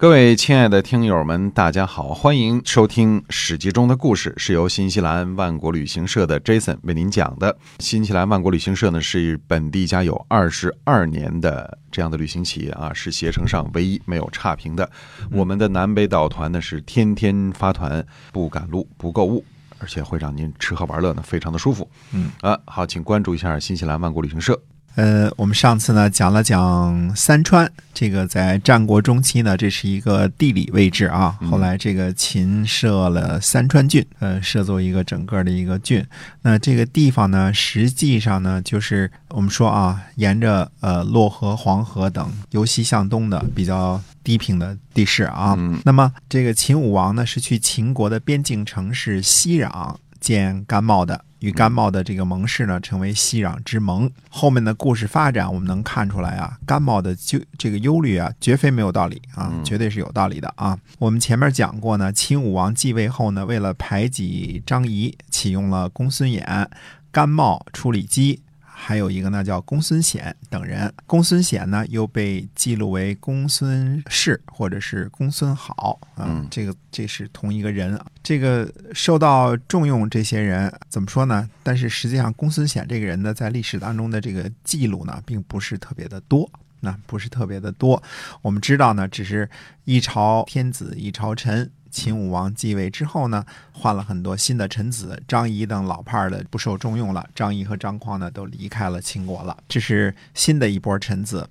各位亲爱的听友们，大家好，欢迎收听《史记》中的故事，是由新西兰万国旅行社的 Jason 为您讲的。新西兰万国旅行社呢是本地家有二十二年的这样的旅行企业啊，是携程上唯一没有差评的。我们的南北岛团呢是天天发团，不赶路，不购物，而且会让您吃喝玩乐呢非常的舒服。嗯啊，好，请关注一下新西兰万国旅行社。呃，我们上次呢讲了讲三川，这个在战国中期呢，这是一个地理位置啊。后来这个秦设了三川郡，呃，设作一个整个的一个郡。那这个地方呢，实际上呢，就是我们说啊，沿着呃洛河、黄河等由西向东的比较低平的地势啊。嗯那么这个秦武王呢，是去秦国的边境城市西壤建甘茂的。与甘茂的这个盟誓呢，成为西壤之盟。后面的故事发展，我们能看出来啊，甘茂的就这个忧虑啊，绝非没有道理啊，嗯绝对是有道理的啊。我们前面讲过呢，秦武王继位后呢，为了排挤张仪，启用了公孙衍、甘茂、处理机。还有一个呢，叫公孙显等人。公孙显呢，又被记录为公孙氏或者是公孙好啊，嗯这个这是同一个人啊。这个受到重用，这些人怎么说呢？但是实际上，公孙显这个人呢，在历史当中的这个记录呢，并不是特别的多。那不是特别的多，我们知道呢，只是一朝天子一朝臣。秦武王继位之后呢，换了很多新的臣子，张仪等老派儿的不受重用了，张仪和张匡呢都离开了秦国了，这是新的一波臣子。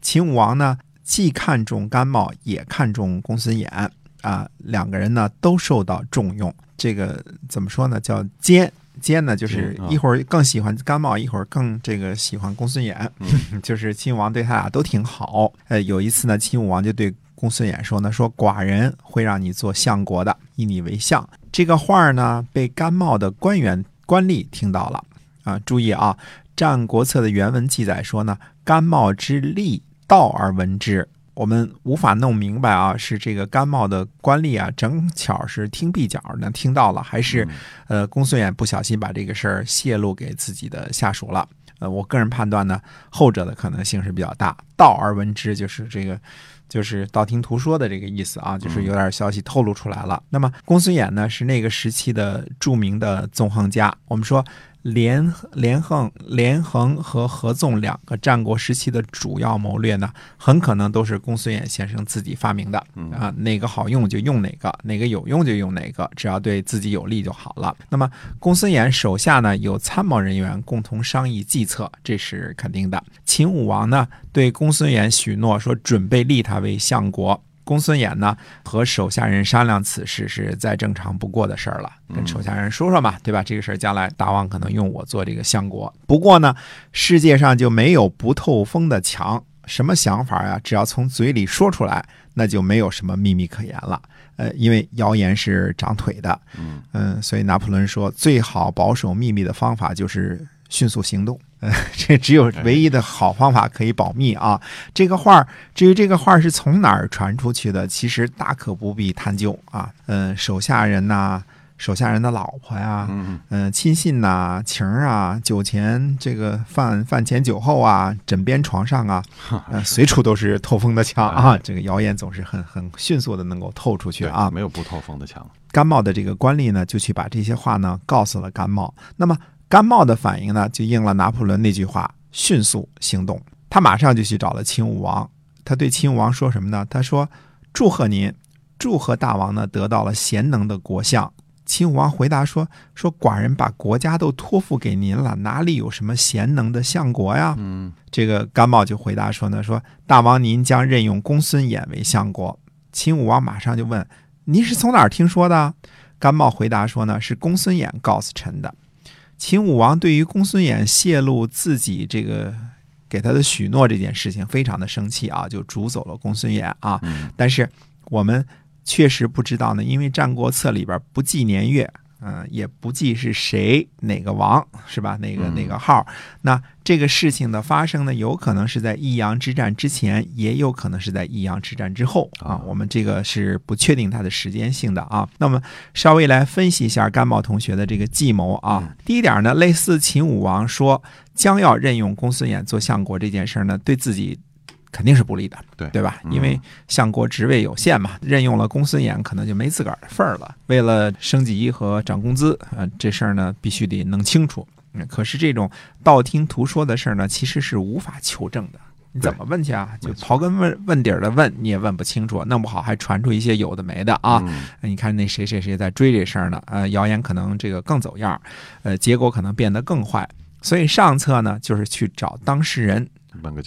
秦武王呢，既看重甘茂，也看重公孙衍啊，两个人呢都受到重用。这个怎么说呢？叫奸。奸呢，就是一会儿更喜欢甘茂，一会儿更这个喜欢公孙衍，就是秦武王对他俩都挺好。呃，有一次呢，秦武王就对公孙衍说呢，说寡人会让你做相国的，以你为相。这个话儿呢，被甘茂的官员官吏听到了啊。注意啊，《战国策》的原文记载说呢，甘茂之利道而闻之。我们无法弄明白啊，是这个甘茂的官吏啊，正巧是听壁角呢听到了，还是呃公孙衍不小心把这个事儿泄露给自己的下属了？呃，我个人判断呢，后者的可能性是比较大。道而闻之，就是这个，就是道听途说的这个意思啊，就是有点消息透露出来了。那么公孙衍呢，是那个时期的著名的纵横家。我们说连连横、连横和合纵两个战国时期的主要谋略呢，很可能都是公孙衍先生自己发明的啊。哪个好用就用哪个，哪个有用就用哪个，只要对自己有利就好了。那么公孙衍手下呢有参谋人员共同商议计策，这是肯定的。秦武王呢对公孙衍许诺说准备立他为相国。公孙衍呢和手下人商量此事是再正常不过的事儿了，跟手下人说说嘛，对吧？这个事儿将来大王可能用我做这个相国。不过呢，世界上就没有不透风的墙，什么想法呀？只要从嘴里说出来，那就没有什么秘密可言了。呃，因为谣言是长腿的，嗯所以拿破仑说，最好保守秘密的方法就是迅速行动。呃，这只有唯一的好方法可以保密啊。这个画儿，至于这个画儿是从哪儿传出去的，其实大可不必探究啊。嗯、手下人呐、手下人的老婆呀，嗯嗯、亲信呐、情儿啊，酒前这个饭饭前酒后啊，枕边床上啊，呃，随处都是透风的墙啊。这个谣言总是很很迅速的能够透出去啊。没有不透风的墙。甘茂的这个官吏呢，就去把这些话呢告诉了甘茂。那么甘茂的反应呢，就应了拿破仑那句话：迅速行动。他马上就去找了秦武王，他对秦武王说什么呢？他说：“祝贺您，祝贺大王呢得到了贤能的国相。”秦武王回答说：“说寡人把国家都托付给您了，哪里有什么贤能的相国呀？”嗯这个甘茂就回答说呢：“说大王您将任用公孙衍为相国。”秦武王马上就问：“您是从哪儿听说的？”甘茂回答说呢：“是公孙衍告诉臣的。”秦武王对于公孙衍泄露自己这个给他的许诺这件事情非常的生气啊，就逐走了公孙衍啊。嗯但是我们确实不知道呢，因为《战国策》里边不记年月，嗯、也不记是谁哪个王是吧？哪个嗯哪个号？那这个事情的发生呢，有可能是在益阳之战之前，也有可能是在益阳之战之后啊啊。我们这个是不确定它的时间性的啊。那么稍微来分析一下甘茂同学的这个计谋啊。嗯第一点呢，类似秦武王说将要任用公孙衍做相国这件事呢，对自己肯定是不利的，对对吧？嗯因为相国职位有限嘛，任用了公孙衍，可能就没自个儿的份儿了。为了升级和涨工资，呃，这事儿呢必须得弄清楚。嗯，可是这种道听途说的事儿呢，其实是无法求证的。你怎么问去啊？就刨根问问底儿的问，你也问不清楚，弄不好还传出一些有的没的啊。嗯你看那谁谁谁在追这事儿呢？呃，谣言可能这个更走样儿，呃，结果可能变得更坏。所以上策呢，就是去找当事人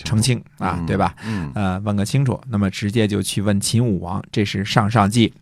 澄清啊，嗯对吧？嗯呃，问个清楚。那么直接就去问秦武王，这是上上计。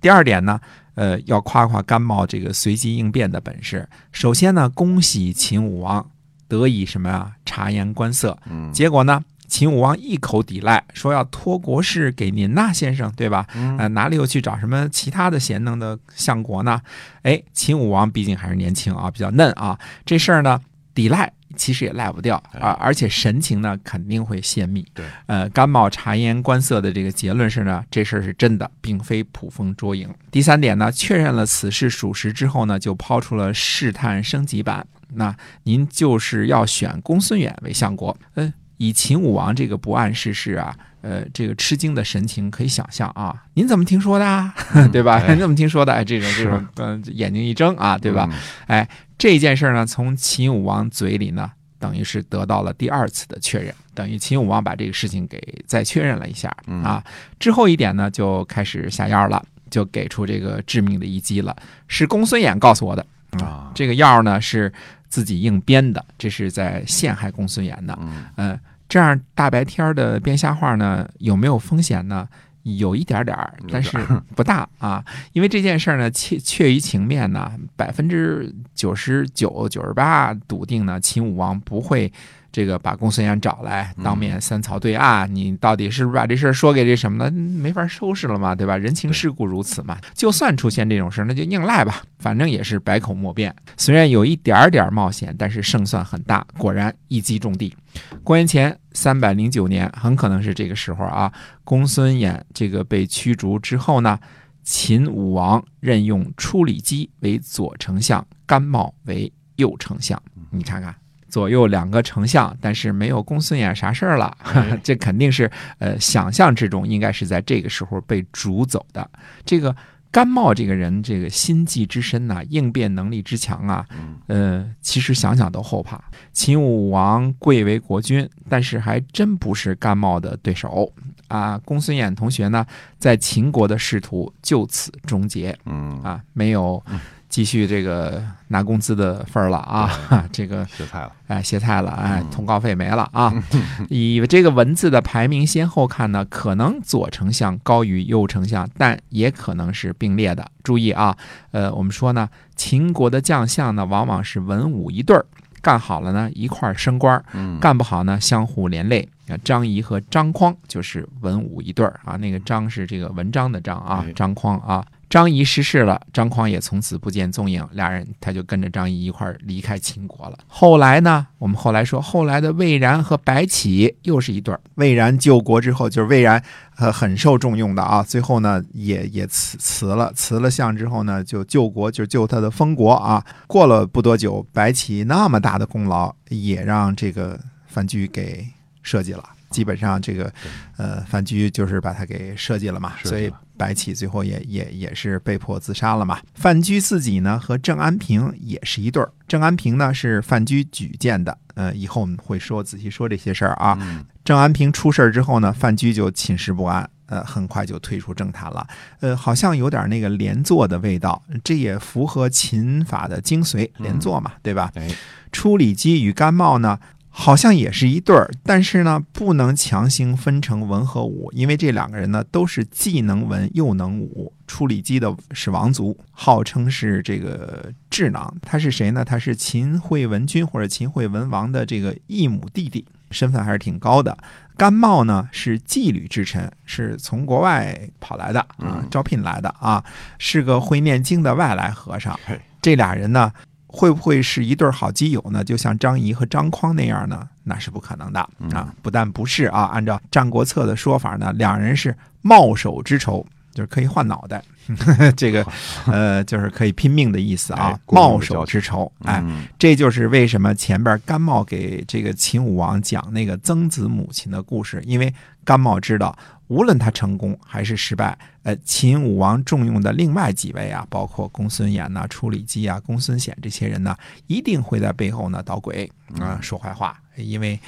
第二点呢，呃，要夸夸甘茂这个随机应变的本事。首先呢，恭喜秦武王得以什么呀？察言观色。嗯结果呢，秦武王一口抵赖，说要托国事给您呐，先生，对吧？嗯呃，哪里又去找什么其他的贤能的相国呢？哎，秦武王毕竟还是年轻啊，比较嫩啊，这事儿呢抵赖其实也赖不掉哎啊，而且神情呢肯定会泄密。对，呃，甘茂察言观色的这个结论是呢，这事儿是真的，并非捕风捉影。第三点呢，确认了此事属实之后呢，就抛出了试探升级版。那您就是要选公孙远为相国，嗯、以秦武王这个不谙世事啊，呃，这个吃惊的神情可以想象啊。您怎么听说的、啊？对吧？哎 您怎么听说的？哎，这种这是种，呃，眼睛一睁啊，对吧？嗯哎，这件事儿呢，从秦武王嘴里呢，等于是得到了第二次的确认，等于秦武王把这个事情给再确认了一下嗯啊。之后一点呢，就开始下药了，就给出这个致命的一击了，是公孙衍告诉我的。啊这个药呢是自己硬编的，这是在陷害公孙衍的。嗯嗯，这样大白天的编瞎话呢，有没有风险呢？有一点点儿，但是不大啊。因为这件事儿呢，确确于情面呢，百分之九十九、九十八笃定呢，秦武王不会这个把公孙衍找来当面三曹对案。你到底是不是把这事儿说给这什么了？没法收拾了嘛，对吧？人情世故如此嘛。就算出现这种事儿，那就硬赖吧，反正也是百口莫辩。虽然有一点点儿冒险，但是胜算很大。果然一击中地。公元前三百零九年，很可能是这个时候啊，公孙衍这个被驱逐之后呢，秦武王任用初里基为左丞相，甘茂为右丞相。你看看。左右两个丞相，但是没有公孙衍啥事儿了，这肯定是呃想象之中，应该是在这个时候被逐走的。这个甘茂这个人，这个心计之深呐、应变能力之强啊，呃，其实想想都后怕。秦武王贵为国君，但是还真不是甘茂的对手啊。公孙衍同学呢，在秦国的仕途就此终结嗯啊，没有继续这个拿工资的份儿了啊。这个歇菜了哎，歇菜了，哎嗯，通告费没了啊。以这个文字的排名先后看呢，可能左丞相高于右丞相，但也可能是并列的。注意啊，呃，我们说呢，秦国的将相呢，往往是文武一对儿，干好了呢一块儿升官干不好呢相互连累。啊，张仪和张匡就是文武一对儿啊，那个张是这个文章的张啊哎，张匡啊。张仪逝世了，张匡也从此不见踪影，俩人他就跟着张仪一块儿离开秦国了。后来呢，我们后来说，后来的魏然和白起又是一对儿。魏然救国之后，就是魏然呃很受重用的啊，最后呢也也辞辞了，辞了相之后呢，就救国，就救他的封国啊。过了不多久，白起那么大的功劳，也让这个范雎给设计了。基本上这个，呃，范雎就是把他给设计了嘛，所以白起最后也也也是被迫自杀了嘛。范雎自己呢和郑安平也是一对儿，郑安平呢是范雎举荐的，呃，以后我们会说仔细说这些事儿啊。嗯郑安平出事儿之后呢，范雎就寝食不安，呃，很快就退出政坛了。呃，好像有点那个连坐的味道，这也符合秦法的精髓，连坐嘛，对吧？哎初里基与甘茂呢，好像也是一对儿，但是呢，不能强行分成文和武，因为这两个人呢都是既能文又能武。处理机的是王族，号称是这个智囊，他是谁呢？他是秦惠文君或者秦惠文王的这个异母弟弟，身份还是挺高的。甘茂呢是纪律之臣，是从国外跑来的啊嗯，招聘来的啊，是个会念经的外来和尚。这俩人呢，会不会是一对好基友呢？就像张仪和张匡那样呢？那是不可能的啊！不但不是啊，按照《战国策》的说法呢，两人是冒手之仇，就是可以换脑袋，这个呃，就是可以拼命的意思啊冒目的交手之仇，哎，嗯。这就是为什么前边甘茂给这个秦武王讲那个曾子母亲的故事，因为甘茂知道，无论他成功还是失败，呃，秦武王重用的另外几位啊，包括公孙衍呐、处理机啊、公孙显这些人呢，一定会在背后呢捣鬼啊、说坏话，因为。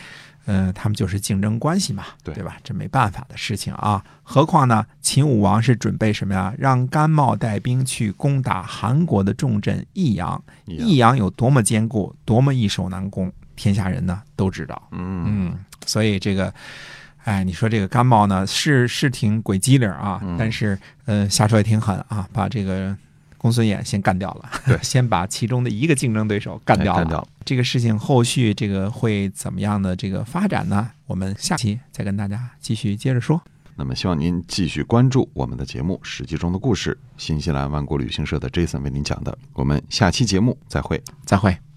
嗯，他们就是竞争关系嘛，对对吧？这没办法的事情啊。何况呢，秦武王是准备什么呀？让甘茂带兵去攻打韩国的重镇益阳。益阳有多么坚固，多么易守难攻，天下人呢都知道。嗯嗯，所以这个，哎，你说这个甘茂呢，是是挺鬼机灵啊，嗯但是呃，下手也挺狠啊，把这个公孙衍先干掉了，对 先把其中的一个竞争对手干掉了。哎干掉了这个事情后续这个会怎么样的这个发展呢？我们下期再跟大家继续接着说。那么希望您继续关注我们的节目《史记中的故事》，新西兰万国旅行社的 Jason 为您讲的。我们下期节目再会。再会。